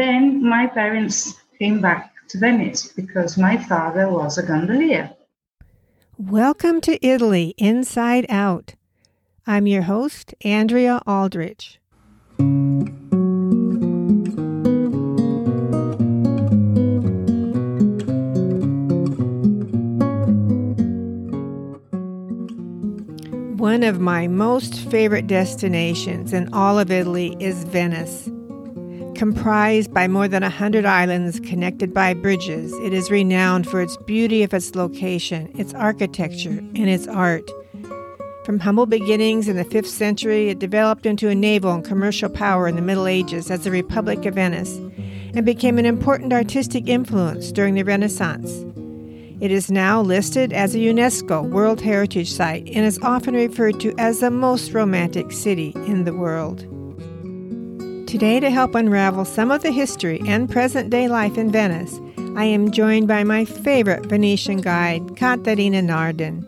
Then my parents came back to Venice because my father was a gondolier. Welcome to Italy Inside Out. I'm your host, Andrea Aldrich. One of my most favorite destinations in all of Italy is Venice. Comprised by more than a hundred islands connected by bridges, it is renowned for its beauty of its location, its architecture, and its art. From humble beginnings in the 5th century, it developed into a naval and commercial power in the Middle Ages as the Republic of Venice and became an important artistic influence during the Renaissance. It is now listed as a UNESCO World Heritage Site and is often referred to as the most romantic city in the world. Today, to help unravel some of the history and present day life in Venice, I am joined by my favorite Venetian guide, Caterina Nardin.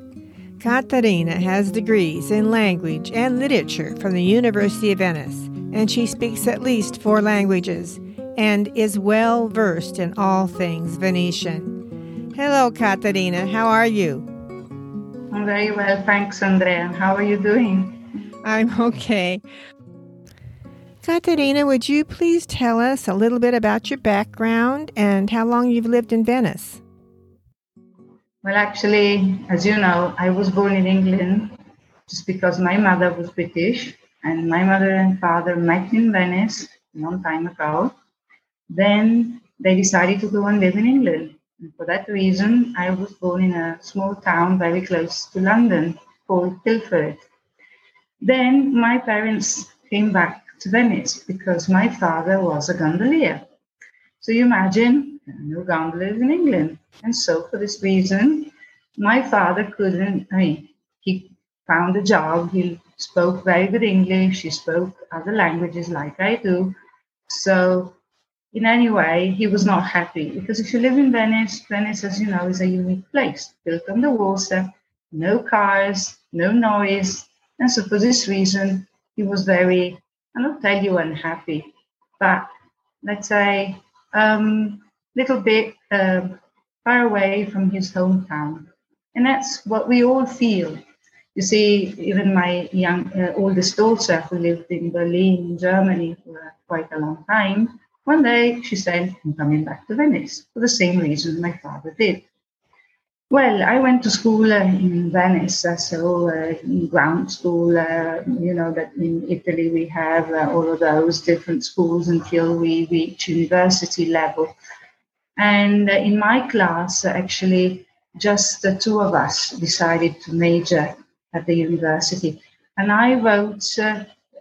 Caterina has degrees in language and literature from the University of Venice, and she speaks at least four languages and is well versed in all things Venetian. Hello, Caterina. How are you? I'm very well, thanks, Andrea. How are you doing? I'm okay. Caterina, would you please tell us a little bit about your background and how long you've lived in Venice? Well, actually, as you know, I was born in England just because my mother was British and my mother and father met in Venice a long time ago. Then they decided to go and live in England. And for that reason, I was born in a small town very close to London called Tilford. Then my parents came back to Venice because my father was a gondolier. So you imagine, no gondolas in England. And so for this reason, my father couldn't, I mean, he found a job. He spoke very good English. He spoke other languages like I do. So in any way, he was not happy because if you live in Venice, Venice, as you know, is a unique place built on the water, no cars, no noise. And so, for this reason, he was very, I don't tell you unhappy, but let's say a um, little bit uh, far away from his hometown. And that's what we all feel. You see, even my young uh, oldest daughter, who lived in Berlin, Germany, for quite a long time, one day she said, I'm coming back to Venice for the same reason my father did. Well, I went to school uh, in Venice, uh, so uh, in ground school, uh, you know, that in Italy we have uh, all of those different schools until we reach university level. And uh, in my class, actually, just the two of us decided to major at the university. And I wrote,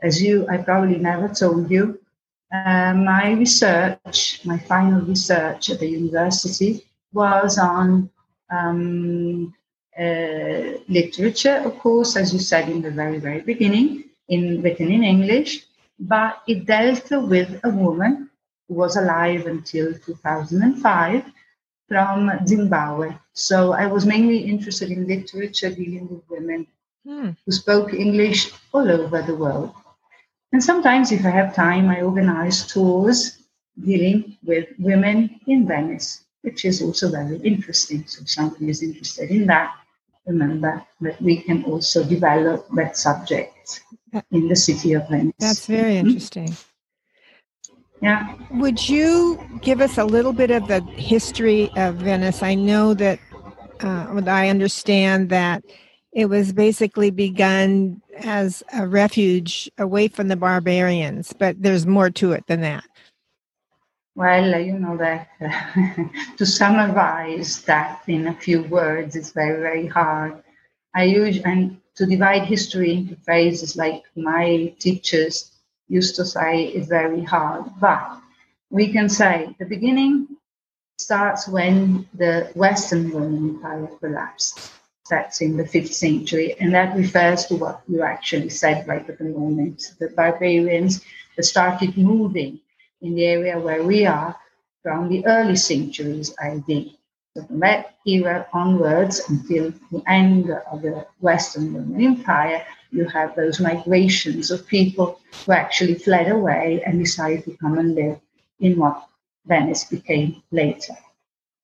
as you, I probably never told you, uh, my research, my final research at the university, was on um, uh, literature, of course, as you said in the very, very beginning, in written in English, but it dealt with a woman who was alive until 2005 from Zimbabwe. So I was mainly interested in literature dealing with women hmm. who spoke English all over the world. And sometimes, if I have time, I organize tours dealing with women in Venice, which is also very interesting. So, if somebody is interested in that, remember that we can also develop that subject in the city of Venice. That's very mm-hmm. interesting. Yeah. Would you give us a little bit of the history of Venice? I know that uh, I understand that it was basically begun as a refuge away from the barbarians, but there's more to it than that. Well, you know that uh, to summarize that in a few words is very, very hard. I use and to divide history into phases like my teachers used to say is very hard. But we can say the beginning starts when the Western Roman Empire collapsed that's in the fifth century, and that refers to what you actually said right at the moment. The barbarians started moving in the area where we are from the early centuries AD. So from that era onwards until the end of the Western Roman Empire, you have those migrations of people who actually fled away and decided to come and live in what Venice became later.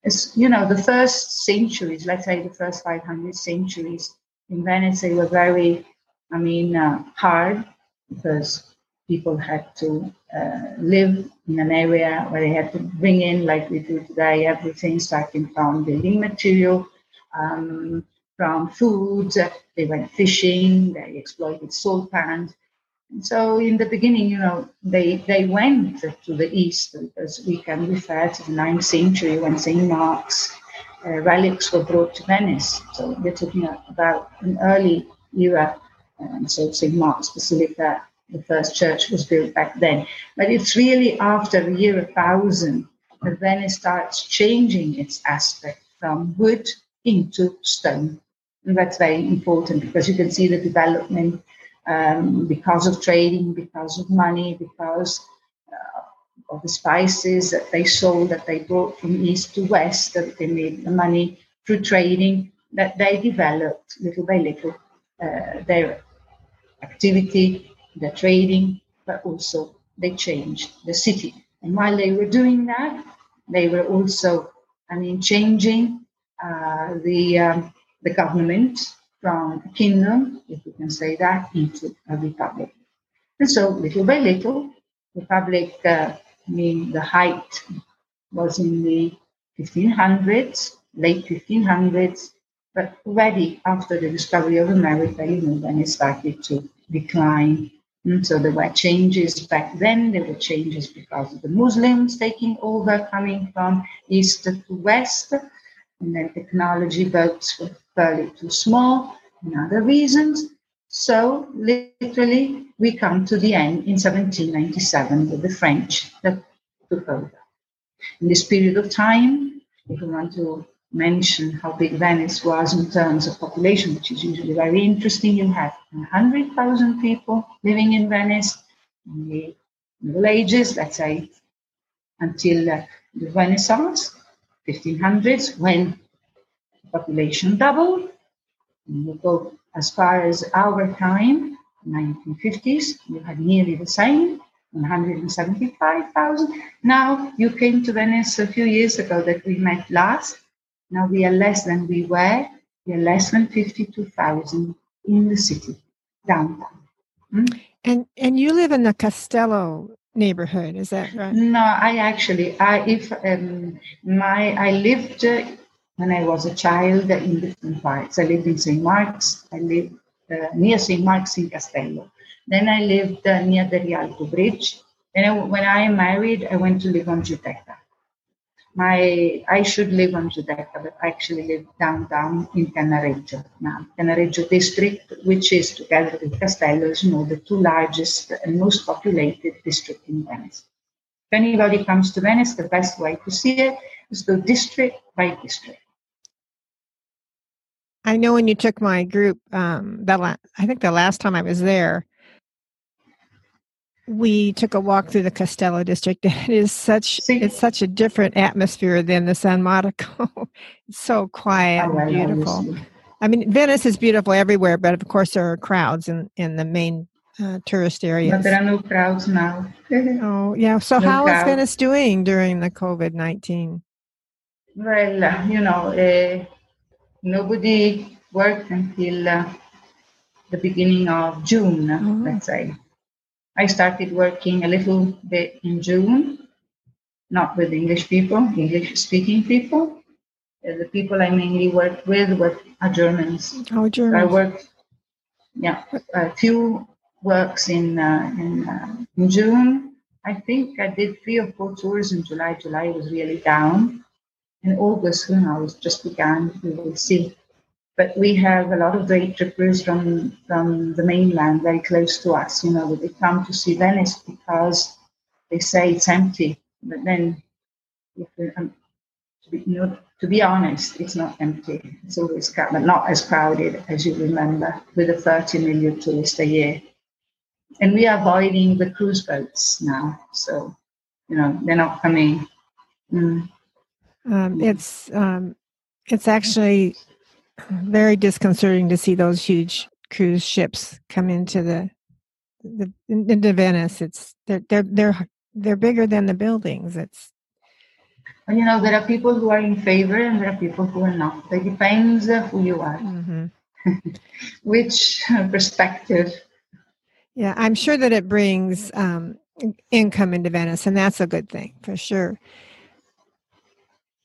As you know, the first centuries, let's say the first 500 centuries in Venice, they were very, I mean, uh, hard because people had to uh, live in an area where they had to bring in, like we do today, everything starting from building material, um, from food. They went fishing, they exploited salt pans. And so in the beginning, you know, they, they went to the east because we can refer to the ninth century when St. Mark's uh, relics were brought to Venice. So we're talking about an early era. And so St. Mark's Basilica the first church was built back then. But it's really after the year 1000 that Venice starts changing its aspect from wood into stone. And that's very important because you can see the development um, because of trading, because of money, because uh, of the spices that they sold, that they brought from east to west, that they made the money through trading, that they developed little by little uh, their activity the trading, but also they changed the city. And while they were doing that, they were also, I mean, changing uh, the um, the government from a kingdom, if we can say that, into a republic. And so, little by little, republic, uh, I mean, the height was in the 1500s, late 1500s, but already after the discovery of America, you know, then it started to decline and so there were changes back then. There were changes because of the Muslims taking over, coming from east to west. And then technology boats were fairly too small and other reasons. So literally, we come to the end in 1797 with the French that took over. In this period of time, if we want to mention how big Venice was in terms of population, which is usually very interesting. You have 100,000 people living in Venice in the Middle Ages, let's say, until uh, the Renaissance, 1500s, when the population doubled. And you go as far as our time, 1950s, you had nearly the same. 175,000. Now you came to Venice a few years ago that we met last, now we are less than we were. We are less than 52,000 in the city, downtown. Hmm? And and you live in the Castello neighborhood, is that right? No, I actually, I if um, my I lived uh, when I was a child in different parts. I lived in St. Mark's. I lived uh, near St. Mark's in Castello. Then I lived uh, near the Rialto Bridge. Then I, when I married, I went to live on Giudecca my I should live on Giudecca, but I actually live downtown in Cannaregio now. Cannaregio district, which is together with Castello, is you know, the two largest and most populated district in Venice. If anybody comes to Venice, the best way to see it is go district by district. I know when you took my group, um, that la- I think the last time I was there, we took a walk through the Castello district. It is such See? it's such a different atmosphere than the San Marco. it's so quiet and beautiful. I mean, Venice is beautiful everywhere, but of course there are crowds in in the main uh, tourist areas. But there are no crowds now. oh yeah. So no how crowd. is Venice doing during the COVID nineteen? Well, uh, you know, uh, nobody worked until uh, the beginning of June. Oh. Let's say I started working a little bit in June, not with English people, English speaking people. Uh, the people I mainly worked with were are Germans. Oh, Germans. I worked, yeah, a few works in uh, in, uh, in June. I think I did three or four tours in July. July was really down. In August, who knows, just began. We will see. But we have a lot of day trippers from from the mainland, very close to us. You know, they come to see Venice because they say it's empty. But then, if, um, to be you know, to be honest, it's not empty. It's always but not as crowded as you remember, with a 30 million tourists a year. And we are avoiding the cruise boats now, so you know they're not coming. Mm. Um, it's um, it's actually very disconcerting to see those huge cruise ships come into the, the into Venice. It's they're they're they're they're bigger than the buildings. It's you know, there are people who are in favor and there are people who are not. It depends who you are, mm-hmm. which perspective. Yeah, I'm sure that it brings um, income into Venice, and that's a good thing for sure.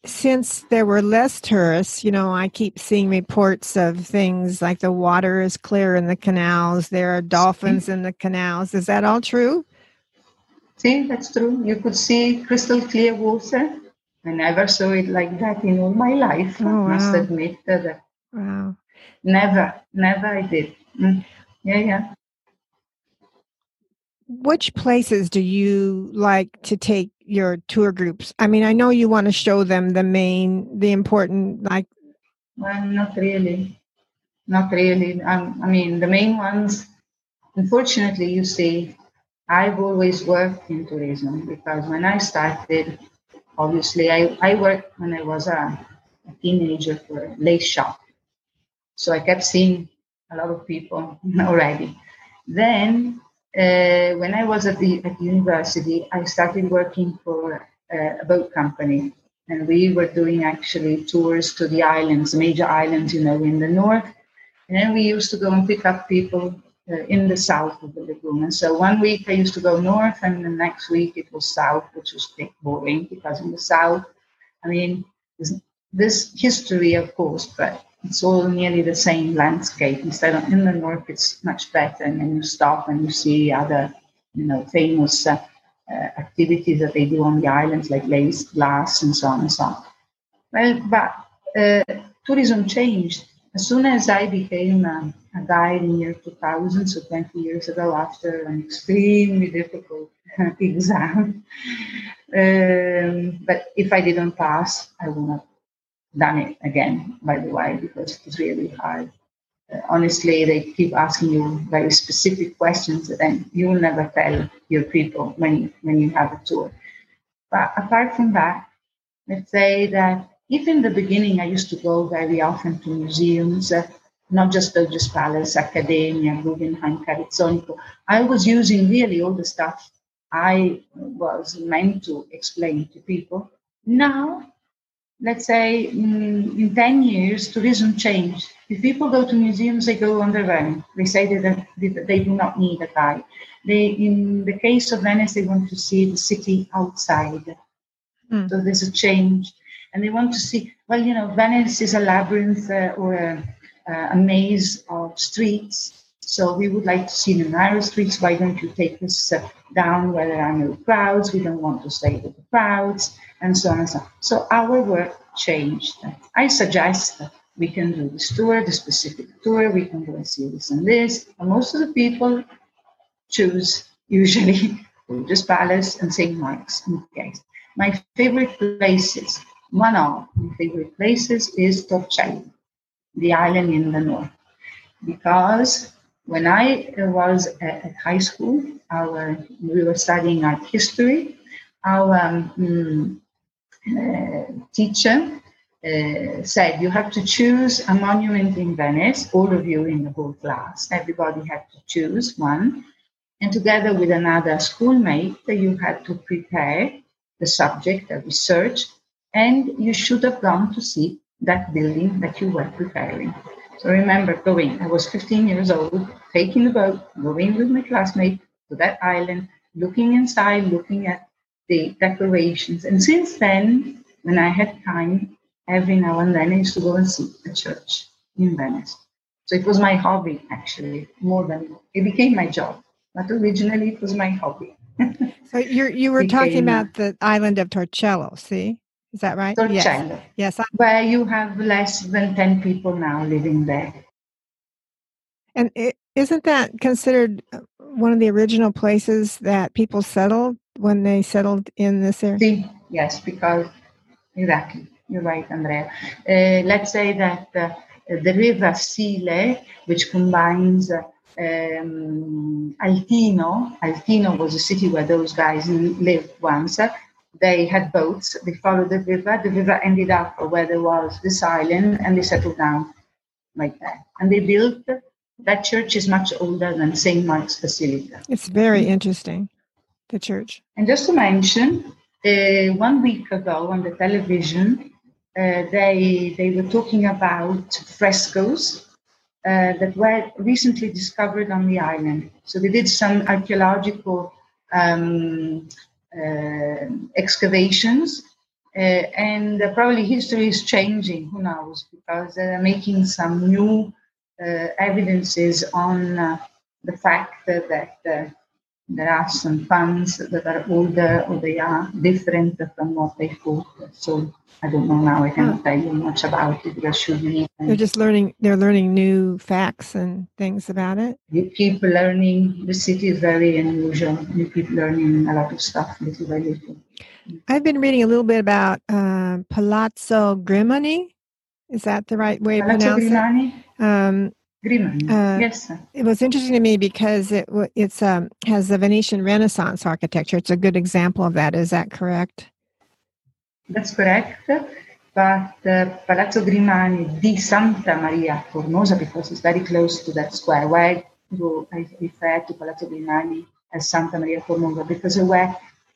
Since there were less tourists, you know, I keep seeing reports of things like the water is clear in the canals, there are dolphins in the canals. Is that all true? See, that's true. You could see crystal clear water I never saw it like that in all my life. Oh, I must admit that. Wow. Never, never I did. Mm. Yeah, yeah. Which places do you like to take your tour groups? I mean, I know you want to show them the main, the important, like. Well, not really. Not really. Um, I mean, the main ones, unfortunately, you see, I've always worked in tourism because when I started, obviously I, I worked when I was a, a teenager for a lace shop. So I kept seeing a lot of people already. Then uh, when I was at the at university, I started working for uh, a boat company, and we were doing actually tours to the islands, major islands, you know, in the north. And then we used to go and pick up people uh, in the south of the lagoon. And so one week I used to go north, and the next week it was south, which was a boring because in the south, I mean, this history, of course, but it's all nearly the same landscape. Instead of in the north, it's much better, and then you stop and you see other, you know, famous uh, uh, activities that they do on the islands, like lace glass and so on and so on. Well, but uh, tourism changed as soon as I became a, a guide in the year 2000, so 20 years ago, after an extremely difficult exam, um, but if I didn't pass, I would have done it again, by the way, because it's really hard. Uh, honestly, they keep asking you very specific questions then you will never tell your people when, when you have a tour. But apart from that, let's say that if in the beginning I used to go very often to museums, uh, not just Doge's Palace, Academia, Guggenheim, Ca' Rezzonico, I was using really all the stuff I was meant to explain to people. Now, let's say mm, in 10 years, tourism changed. If people go to museums, they go on their own. They say that they do not need a guide. They, in the case of Venice, they want to see the city outside. Mm. So there's a change and they want to see, well, you know, Venice is a labyrinth uh, or a, a, maze of streets. So we would like to see the narrow streets. Why don't you take us uh, down where there are no crowds? We don't want to stay with the crowds, and so on and so on. So our work changed. I suggest that we can do this tour, the specific tour. We can go and see this and this. And most of the people choose usually Doge's Palace and St. Mark's in case. My favorite places one of my favorite places is Torcello, the island in the north, because when I was at high school, our we were studying art history. Our um, teacher uh, said you have to choose a monument in Venice. All of you in the whole class, everybody had to choose one, and together with another schoolmate, you had to prepare the subject, the research, and you should have gone to see that building that you were preparing. So remember going, I was 15 years old, taking the boat, going with my classmate to that island, looking inside, looking at the decorations. And since then, when I had time, every now and then I used to go and see a church in Venice. So it was my hobby, actually, more than it became my job. But originally, it was my hobby. so you you were talking about the island of Torcello, see? Is that right? Torcello. Yes. yes. Where you have less than 10 people now living there. And is not that considered uh, one of the original places that people settled when they settled in this area? See, yes, because exactly. You're right, Andrea. Uh, let's say that uh, the river Sile, which combines um, Altino, Altino was a city where those guys lived once, they had boats, they followed the river. The river ended up where there was this island and they settled down like that. And they built that church is much older than St. Mark's Basilica. It's very interesting. the church. And just to mention, uh, one week ago on the television, uh, they they were talking about frescoes uh, that were recently discovered on the island. So they did some archaeological um, uh, excavations, uh, and probably history is changing. Who knows? Because they're making some new evidences on uh, the fact that, that there are some funds that are older or they are different from what they thought. So I don't know now. I cannot oh. tell you much about it. They're shooting They're just learning. They're learning new facts and things about it. You keep learning. The city is very unusual. You keep learning a lot of stuff, little by little. I've been reading a little bit about uh, Palazzo Grimani. Is that the right way Palazzo of pronouncing it? Um, Grimani. Uh, yes. Sir. It was interesting to me because it it's um, has a Venetian Renaissance architecture. It's a good example of that. Is that correct? That's correct. But uh, Palazzo Grimani di Santa Maria Formosa, because it's very close to that square, why do I refer to Palazzo Grimani as Santa Maria Formosa? Because there were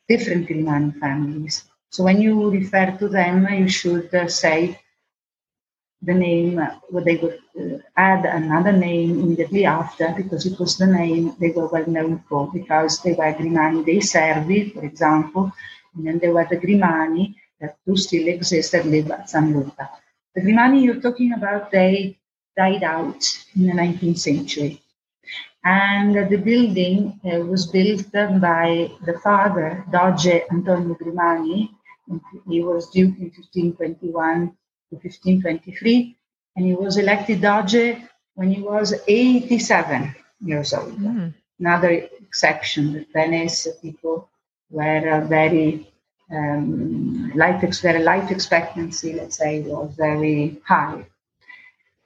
different Grimani families. So when you refer to them, you should uh, say the name, what they would uh, add another name immediately after because it was the name they were well known for because they were Grimani dei Servi, for example, and then there were the Grimani that do still exist and live at San Luca. The Grimani you're talking about, they died out in the 19th century. And the building uh, was built by the father, Doge Antonio Grimani. He was duke in 1521 to 1523, and he was elected Doge when he was 87 years old. Mm. Another exception, the Venice people were very um, life, their life expectancy, let's say, was very high.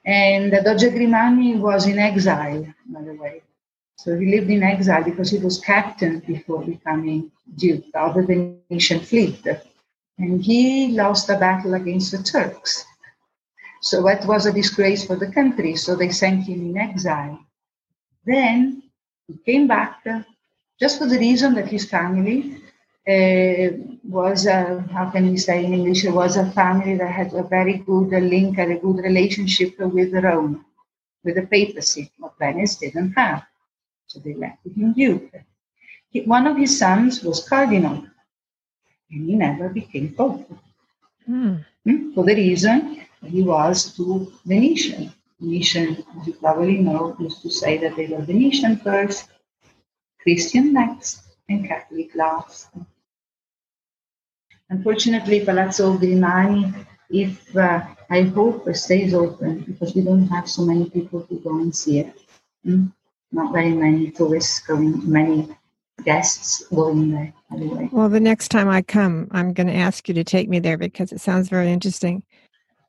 And Doge Grimani was in exile, by the way. So he lived in exile because he was captain before becoming duke of the Venetian fleet. And he lost a battle against the Turks. So that was a disgrace for the country. So they sent him in exile. Then he came back just for the reason that his family uh, was, a, how can we say in English, it was a family that had a very good link and a good relationship with Rome, with the papacy, what Venice didn't have. So they left him duke. One of his sons was cardinal, and he never became pope. Mm. For the reason he was too Venetian. Venetian, as you probably know, used to say that they were Venetian first, Christian next, and Catholic last. Unfortunately, Palazzo Grimani, if uh, I hope it stays open because we don't have so many people to go and see it. Mm? Not very many tourists going, many guests going there anyway. Well, the next time I come, I'm going to ask you to take me there because it sounds very interesting.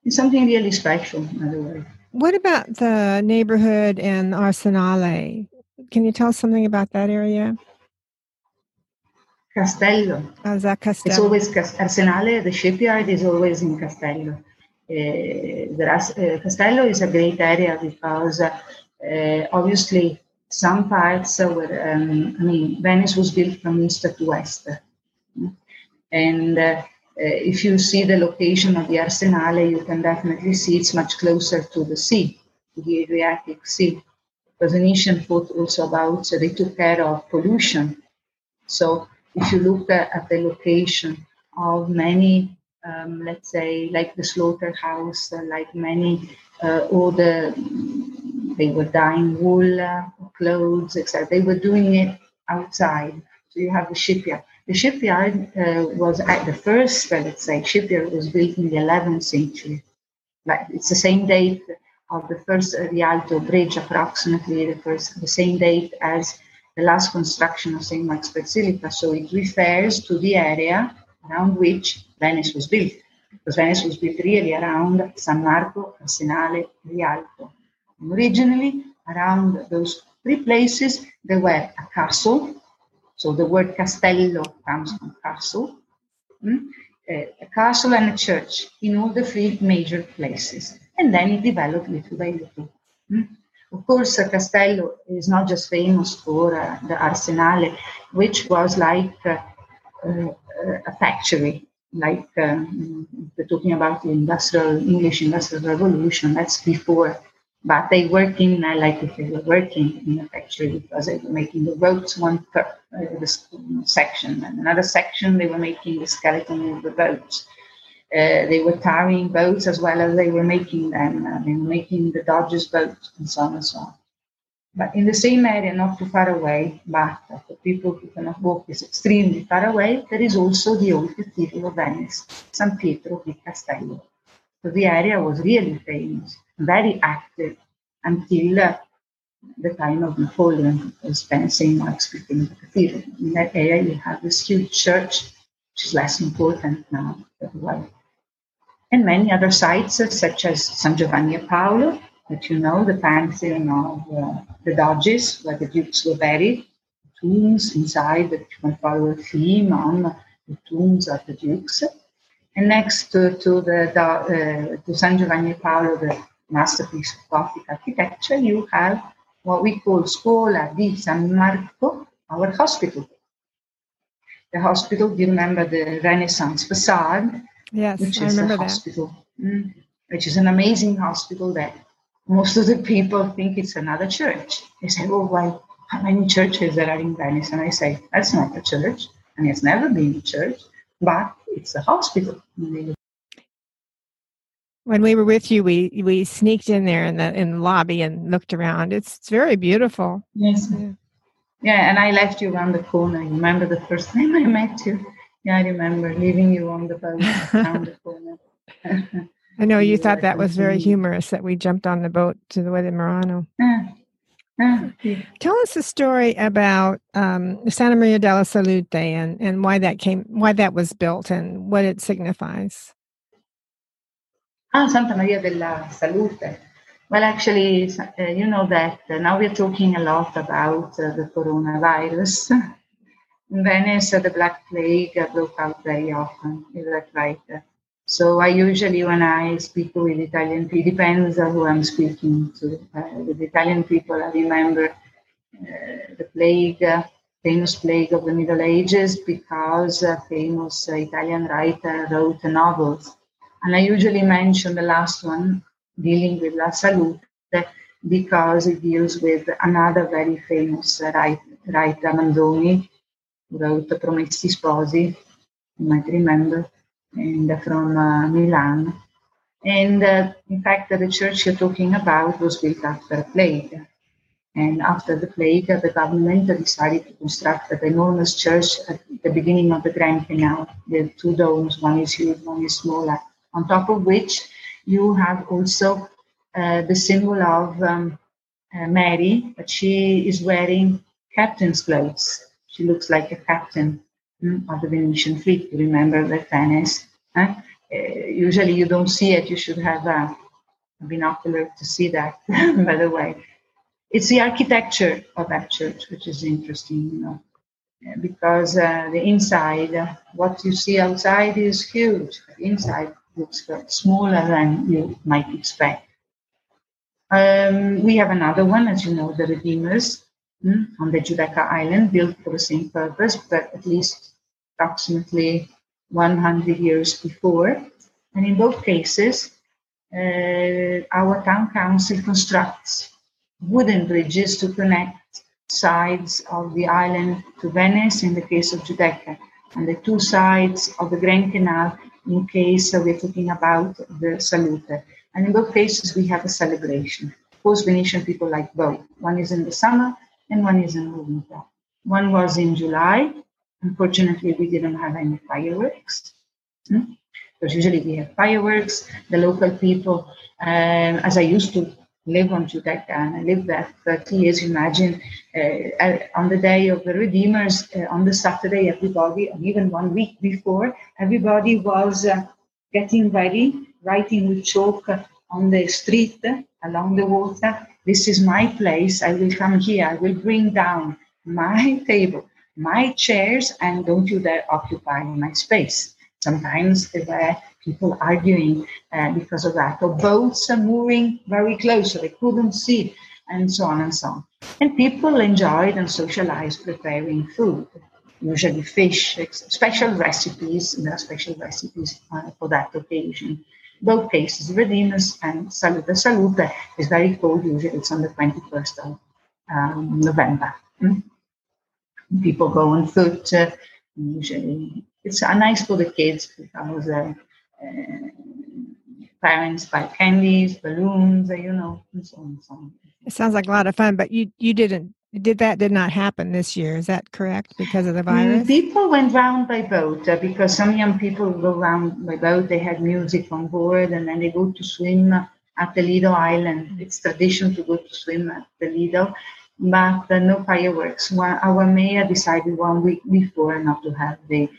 It's something really special, by the way. What about the neighborhood in Arsenale? Can you tell us something about that area? Castello. Oh, is that Castello? It's always Arsenale, the shipyard is always in Castello. Uh, the, uh, Castello is a great area because uh, obviously some parts were, um, I mean, Venice was built from east to west. And uh, if you see the location of the Arsenale, you can definitely see it's much closer to the sea, to the Adriatic Sea. Because Venetian thought also about, so they took care of pollution. So if you look at, at the location of many, um, let's say, like the slaughterhouse, uh, like many, uh, all the they were dyeing wool, uh, clothes, etc. They were doing it outside. So you have the shipyard. The shipyard uh, was at the first, uh, let's say, shipyard was built in the 11th century. Like it's the same date of the first Rialto bridge, approximately the first, the same date as the last construction of St. Mark's Basilica. So it refers to the area around which Venice was built. Because Venice was built really around San Marco, Arsenale, Rialto. Originally, around those three places, there were a castle. So the word castello comes from castle. Mm? A castle and a church in all the three major places. And then it developed little by little. Mm? Of course, uh, Castello is not just famous for uh, the Arsenale, which was like uh, uh, a factory, like um, we're talking about the industrial English industrial revolution. That's before, but they work in I like if they were working in a factory because they were making the ropes one per, uh, section and another section they were making the skeleton of the boats. Uh, they were carrying boats as well as they were making them. Uh, they were making the Doge's boats and so on and so on. But in the same area, not too far away, but for people who cannot walk is extremely far away, there is also the old Cathedral of Venice, San Pietro di Castello. So the area was really famous, very active until uh, the time of Napoleon, as St. Mark's became the cathedral. In that area, you have this huge church, which is less important now, but well and many other sites uh, such as San Giovanni e Paolo, that you know, the pantheon of uh, the Doges, where the dukes were buried, tombs inside that you can follow a theme on the tombs of the dukes. And next to, to the uh, to San Giovanni Paolo, the masterpiece of Gothic architecture, you have what we call Scuola di San Marco, our hospital. The hospital, do you remember the Renaissance facade? Yes, which I is remember the hospital, mm, which is an amazing hospital that most of the people think it's another church. They say, "Oh, why? How many churches there are in Venice?" And I say, "That's not a church, and it's never been a church, but it's a hospital." When we were with you, we we sneaked in there in the in the lobby and looked around. It's, it's very beautiful. Yes. Yeah. yeah, and I left you around the corner. You remember the first time I met you? Yeah, I remember leaving you on the boat around the corner. I know you thought that was very humorous that we jumped on the boat to the way to Murano. Yeah. Tell us a story about um, Santa Maria della Salute and, and why that came, why that was built, and what it signifies. Ah, Santa Maria della Salute. Well, actually, uh, you know that uh, now we're talking a lot about uh, the coronavirus. In Venice, the Black Plague broke out very often. Is that right? So I usually, when I speak with Italian people, depends on who I'm speaking to. Uh, with Italian people, I remember uh, the plague, uh, famous plague of the Middle Ages, because a famous Italian writer wrote novels. And I usually mention the last one, dealing with La Salute, because it deals with another very famous writer, writer Manzoni, wrote Promessi Sposi, you might remember, and from uh, Milan. And uh, in fact, the church you're talking about was built after a plague. And after the plague, the government decided to construct an enormous church at the beginning of the Grand Canal with two domes, one is huge, one is smaller, on top of which you have also uh, the symbol of um, uh, Mary, but she is wearing captain's clothes. She looks like a captain of the Venetian fleet. You remember the Venice? Uh, usually you don't see it. You should have a, a binocular to see that, by the way. It's the architecture of that church which is interesting, you know, because uh, the inside, uh, what you see outside is huge. The inside looks smaller than you might expect. Um, we have another one, as you know, the Redeemers, mm, on the Giudecca Island, built for the same purpose, but at least approximately 100 years before. And in both cases, uh, our town council constructs wooden bridges to connect sides of the island to Venice in the case of Giudecca, and the two sides of the Grand Canal in case we're talking about the Salute. And in both cases, we have a celebration. Of course, Venetian people like both. One is in the summer, and one is in the winter. One was in July. Unfortunately, we didn't have any fireworks. Because usually we have fireworks. The local people, um, as I used to live on Giudecca and I lived there 30 years, imagine uh, on the day of the Redeemers, uh, on the Saturday, everybody, and even one week before, everybody was uh, getting ready, writing with chalk on the street along the water this is my place. I will come here. I will bring down my table, my chairs, and don't you dare occupy my space. Sometimes there were people arguing uh, because of that, or boats are moving very close, so they couldn't see and so on and so on. And people enjoyed and socialized preparing food, usually fish, special recipes. There are special recipes uh, for that occasion. Both cases, Redeemers and Salute Salute is very cold. Usually it's on the 21st of um, November. Mm? People go on foot. Usually it's uh, nice for the kids because uh, uh, parents buy candies, balloons, uh, you know, and so on and so on. It sounds like a lot of fun, but you you didn't did that did not happen this year. Is that correct because of the mm, virus? People went round by boat uh, because some young people go round by boat. They had music on board and then they go to swim at the Lido Island. It's tradition to go to swim at the Lido, but no fireworks. One, our mayor decided one week before not to have the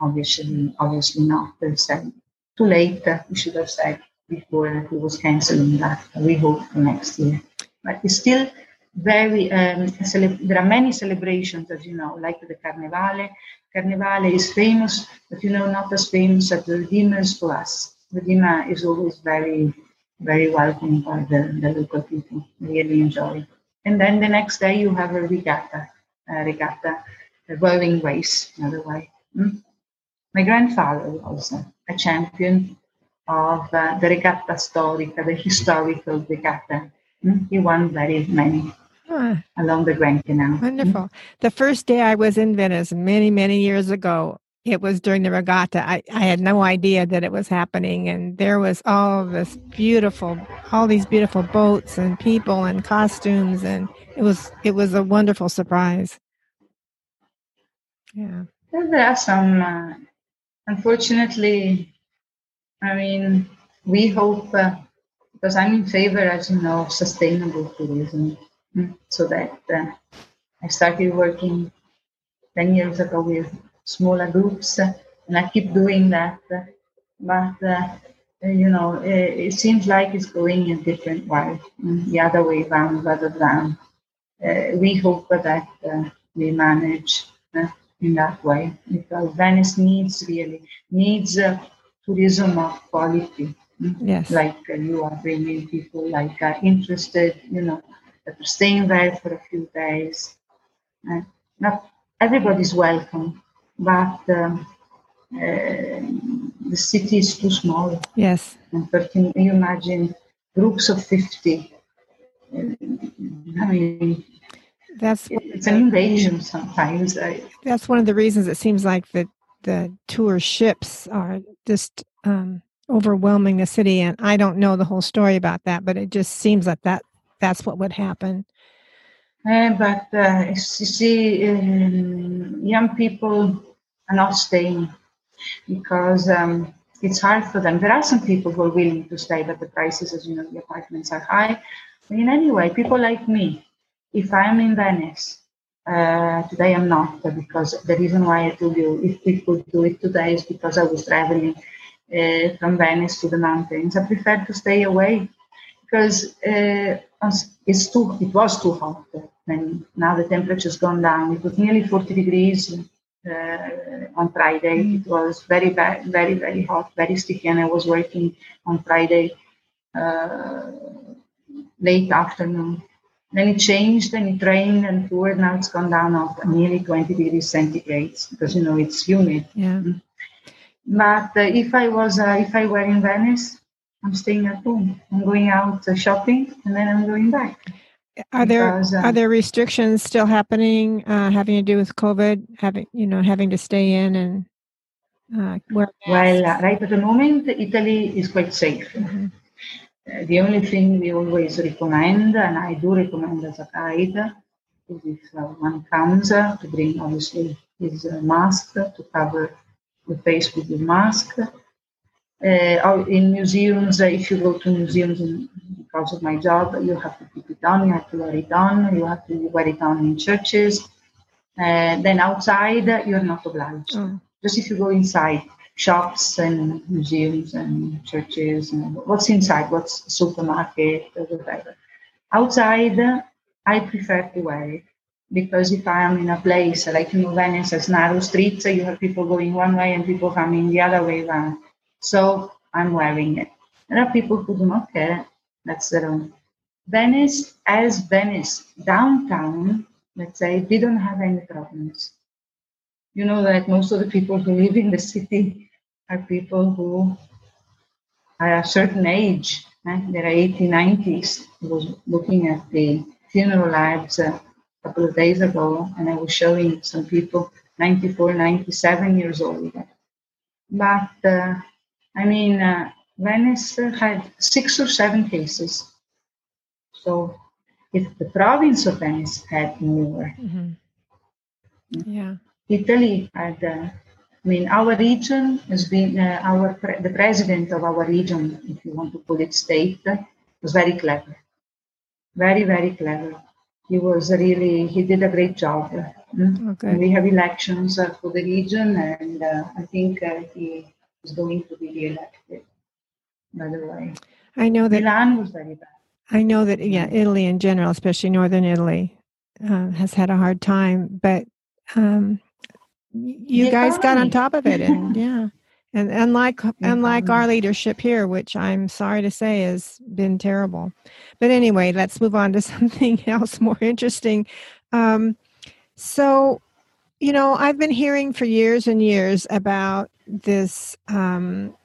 obviously obviously not. Said too late. We should have said before he was cancelling that. We hope for next year, but it's still very um, cele- there are many celebrations as you know like the carnevale carnevale is famous but you know not as famous as the redeemers for us redeemer is always very very welcomed by the, the local people really enjoy and then the next day you have a regatta a regatta a rowing race another way mm? my grandfather was a champion of uh, the regatta storica the historical regatta mm? he won very many huh. along the Grand Canal. Wonderful. The first day I was in Venice many, many years ago, it was during the regatta. I, I had no idea that it was happening. And there was all this beautiful, all these beautiful boats and people and costumes. And it was, it was a wonderful surprise. Yeah. There are some, uh, unfortunately, I mean, we hope, uh, because I'm in favor, as you know, of sustainable tourism. Mm, so that uh, I started working 10 years ago with smaller groups uh, and I keep doing that. Uh, but, uh, you know, it, it, seems like it's going a different way, the other way around rather than. Uh, we hope that uh, we manage in that way because Venice needs really needs tourism of quality. Yes. Like you are bringing people like interested, you know, that are staying there for a few days. Uh, not everybody's welcome, but um, uh, the city is too small. Yes. And can you imagine groups of 50? Uh, I mean, that's it's an invasion sometimes. I, that's one of the reasons it seems like the the tour ships are just um, overwhelming the city. And I don't know the whole story about that, but it just seems like that that's what would happen. Uh, but uh, you see, um, young people are not staying because um, it's hard for them. There are some people who are willing to stay, but the prices, as you know, the apartments are high. But in any way, people like me, if I'm in Venice, uh, today I'm not because the reason why I told you if could do it today is because I was traveling uh, from Venice to the mountains. I prefer to stay away because uh, it's too, it was too hot. And now the temperature's gone down. It was nearly 40 degrees uh, on Friday. Mm. It was very bad, very, very hot, very sticky. And I was working on Friday uh, late afternoon. Then it changed and it rained and poured. Now it's gone down of nearly 20 degrees centigrade because, you know, it's humid. Yeah. Mm. But uh, if I was, uh, if I were in Venice, I'm staying at home. I'm going out uh, shopping and then I'm going back. Are there because, uh, are there restrictions still happening uh, having to do with COVID? Having you know having to stay in and uh, wear well, uh, right at the moment, Italy is quite safe. Mm-hmm. Uh, the only thing we always recommend, and I do recommend as a guide, is if uh, one comes to bring obviously his mask to cover the face with the mask uh, in museums, uh, if you go to museums in, because of my job, you have to keep it on, you have to wear it on, you have to wear it on in churches. Uh, then outside, you're not obliged. Mm. Just if you go inside shops and museums and churches, and what's inside, what's supermarket or whatever. Outside, I prefer to wear it because if I am in a place like in Venice, as narrow streets, you have people going one way and people coming the other way around so I'm wearing it. There are people who do not care. That's their own Venice, as Venice, downtown, let's say, didn't have any problems. You know that most of the people who live in the city are people who are a certain age. Eh? They're 80, 90s. I was looking at the funeral labs a couple of days ago, and I was showing some people 94, 97 years old. But uh, I mean, uh, Venice had six or seven cases. So if the province of Venice had more, mm-hmm. yeah, Italy had. Uh, I mean, our region has been uh, our pre- the president of our region, if you want to call it state, was very clever, very very clever. He was really he did a great job. Mm? Okay. we have elections uh, for the region, and uh, I think uh, he is going to be re-elected. By the way, I know that Milan was very bad. I know that yeah, Italy in general, especially northern Italy, uh, has had a hard time, but um, you guys got on top of it, and yeah. And unlike unlike our leadership here, which I'm sorry to say has been terrible. But anyway, let's move on to something else more interesting. Um, so, you know, I've been hearing for years and years about this um,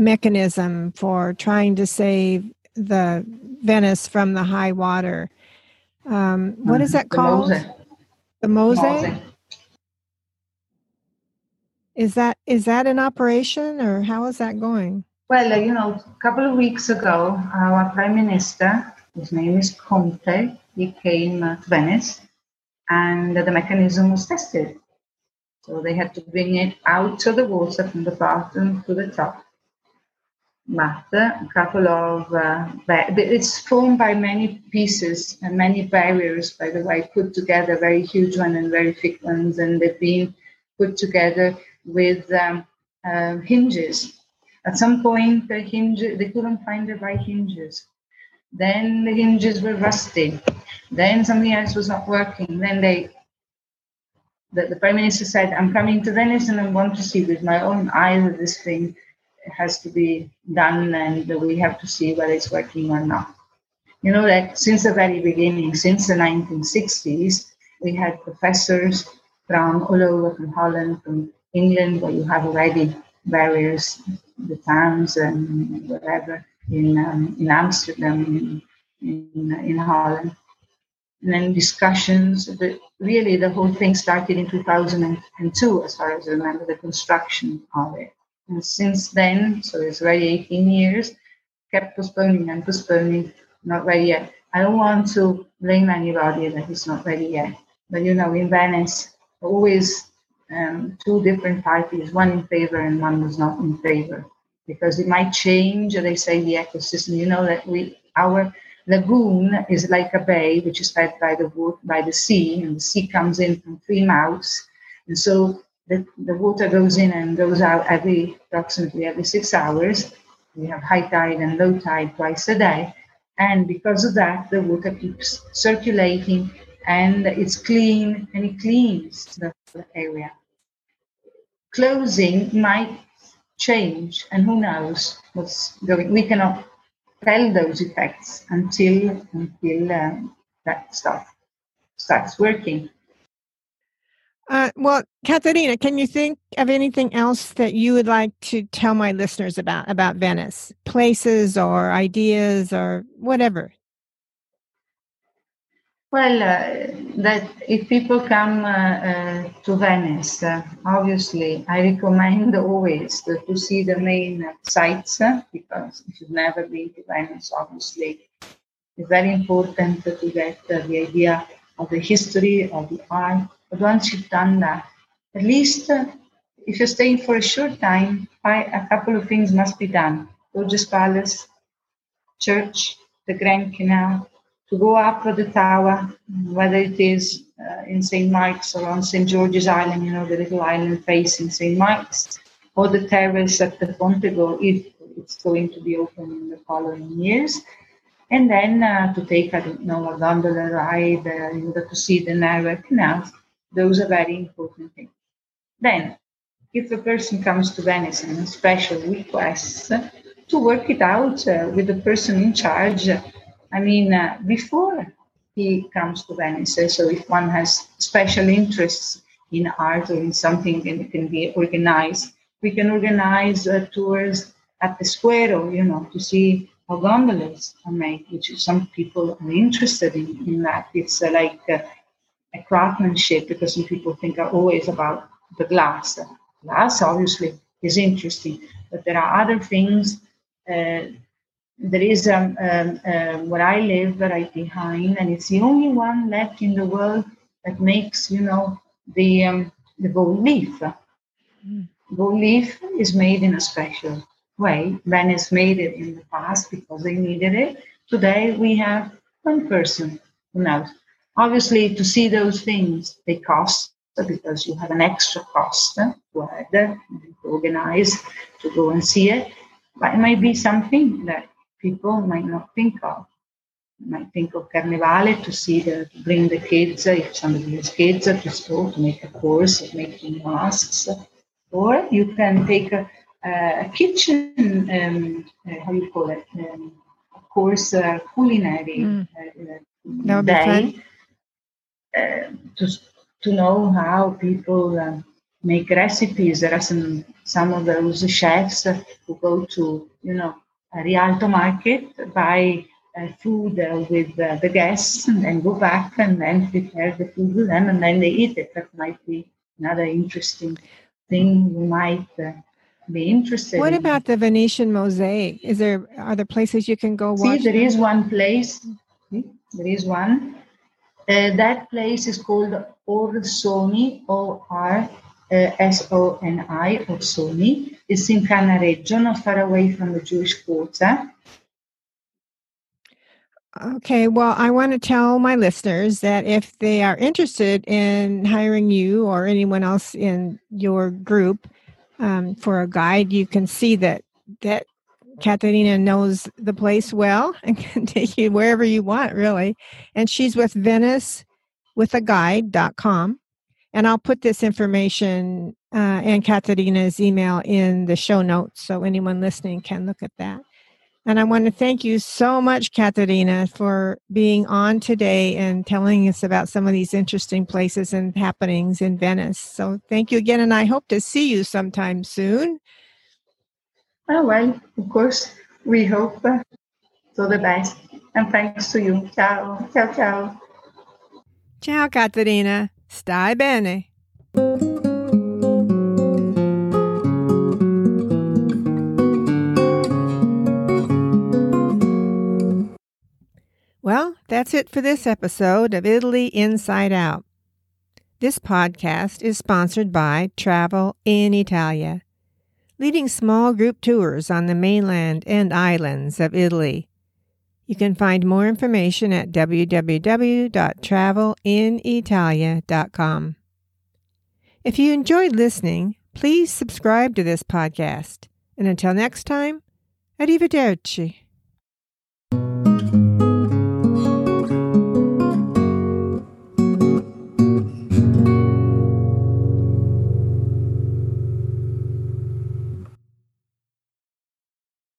mechanism for trying to save the Venice from the high water. Um, what is that The called? Mose. The Mose. Mose. Is that is that an operation or how is that going? Well, uh, you know, a couple of weeks ago, our prime minister, his name is Conte, he came uh, to Venice, and the mechanism was tested. So they had to bring it out of the water from the bottom to the top. Uh, a couple of, uh, it's formed by many pieces and many barriers, by the way, put together, very huge ones and very thick ones, and they've been put together with um, uh, hinges. At some point, the hinge, they couldn't find the right hinges. Then the hinges were rusty. Then something else was not working. Then they, the, the prime minister said, "I'm coming to Venice and I want to see with my own eyes this thing has to be done, and we have to see whether it's working or not." You know that since the very beginning, since the 1960s, we had professors from all over, from Holland, from England, where you have already various the towns and whatever in um, in Amsterdam, in, in in Holland, and then discussions. But really, the whole thing started in 2002, as far as I remember, the construction of it. And since then, so it's already 18 years, kept postponing and postponing, not ready yet. I don't want to blame anybody that it's not ready yet. But you know, in Venice, always um, two different parties, one in favor and one was not in favor, because it might change. They say the ecosystem. You know that we our lagoon is like a bay which is fed by the wood by the sea, and the sea comes in from three mouths, and so the, the water goes in and goes out every approximately every six hours. We have high tide and low tide twice a day, and because of that, the water keeps circulating and it's clean and it cleans the area. Closing might change, and who knows what's going. We cannot tell those effects until until um, that stuff starts working. Uh, well, Caterina, can you think of anything else that you would like to tell my listeners about about Venice, places or ideas or whatever? Well, uh, that if people come uh, uh, to Venice, uh, obviously, I recommend always to, to see the main sites uh, because if you've never been to Venice, obviously, it's very important to get the idea of the history of the art. But once you've done that, at least if you're staying for a short time, I, a couple of things must be done. Doge's Palace, church, the Grand Canal, to go up to the tower, whether it is uh, in St. Mark's or on St. George's Island, you know, the little island facing St. Mark's, or the terrace at the Fontego, if it's going to be open in the following years. And then uh, to take, I don't know, a gondola ride uh, in order to see the narrow canals. Those are very important things. Then, if a person comes to Venice and special requests, to work it out uh, with the person in charge I mean, uh, before he comes to Venice, so if one has special interests in art or in something, then it can be organized. We can organize uh, tours at the Square, or you know, to see how gondolas are made, which some people are interested in, in that. It's uh, like uh, a craftsmanship because some people think are always about the glass. Glass, obviously, is interesting, but there are other things. Uh, there is um, um, um, where I live right behind, and it's the only one left in the world that makes, you know, the um, the gold leaf. Mm. Gold leaf is made in a special way. Venice made it in the past because they needed it. Today we have one person who knows. Obviously, to see those things, they cost because you have an extra cost to add, to organize, to go and see it. But it might be something that people might not think of. You might think of Carnevale to see the to bring the kids, if somebody has kids, to school to make a course of making masks. Or you can take a, a kitchen, um, uh, how you call it, um, course, uh, culinary mm. uh, day uh, to, to know how people um, make recipes. There are some, some of those chefs who go to, you know, Rialto Market, buy uh, food uh, with uh, the guests, and then go back and then prepare the food with them, and then they eat it. That might be another interesting thing you might uh, be interested. What in. about the Venetian mosaic? Is there are there places you can go watch? See, there them? is one place. There is one. Uh, that place is called Orsoni, O R uh, S-O-N-I, Orsoni. It's in Cannaregio, not far away from the Jewish quarter. Okay, well, I want to tell my listeners that if they are interested in hiring you or anyone else in your group um, for a guide, you can see that that Caterina knows the place well and can take you wherever you want, really. And she's with Venice with a guide.com. And I'll put this information uh, and Caterina's email in the show notes so anyone listening can look at that. And I want to thank you so much, Caterina, for being on today and telling us about some of these interesting places and happenings in Venice. So thank you again, and I hope to see you sometime soon. Oh, well, of course, we hope uh, for the best. And thanks to you. Ciao, ciao, ciao. Ciao, Caterina. Stai bene. Well, that's it for this episode of Italy Inside Out. This podcast is sponsored by Travel in Italia, leading small group tours on the mainland and islands of Italy. You can find more information at www.travelinitalia.com. If you enjoyed listening, please subscribe to this podcast. And until next time, arrivederci.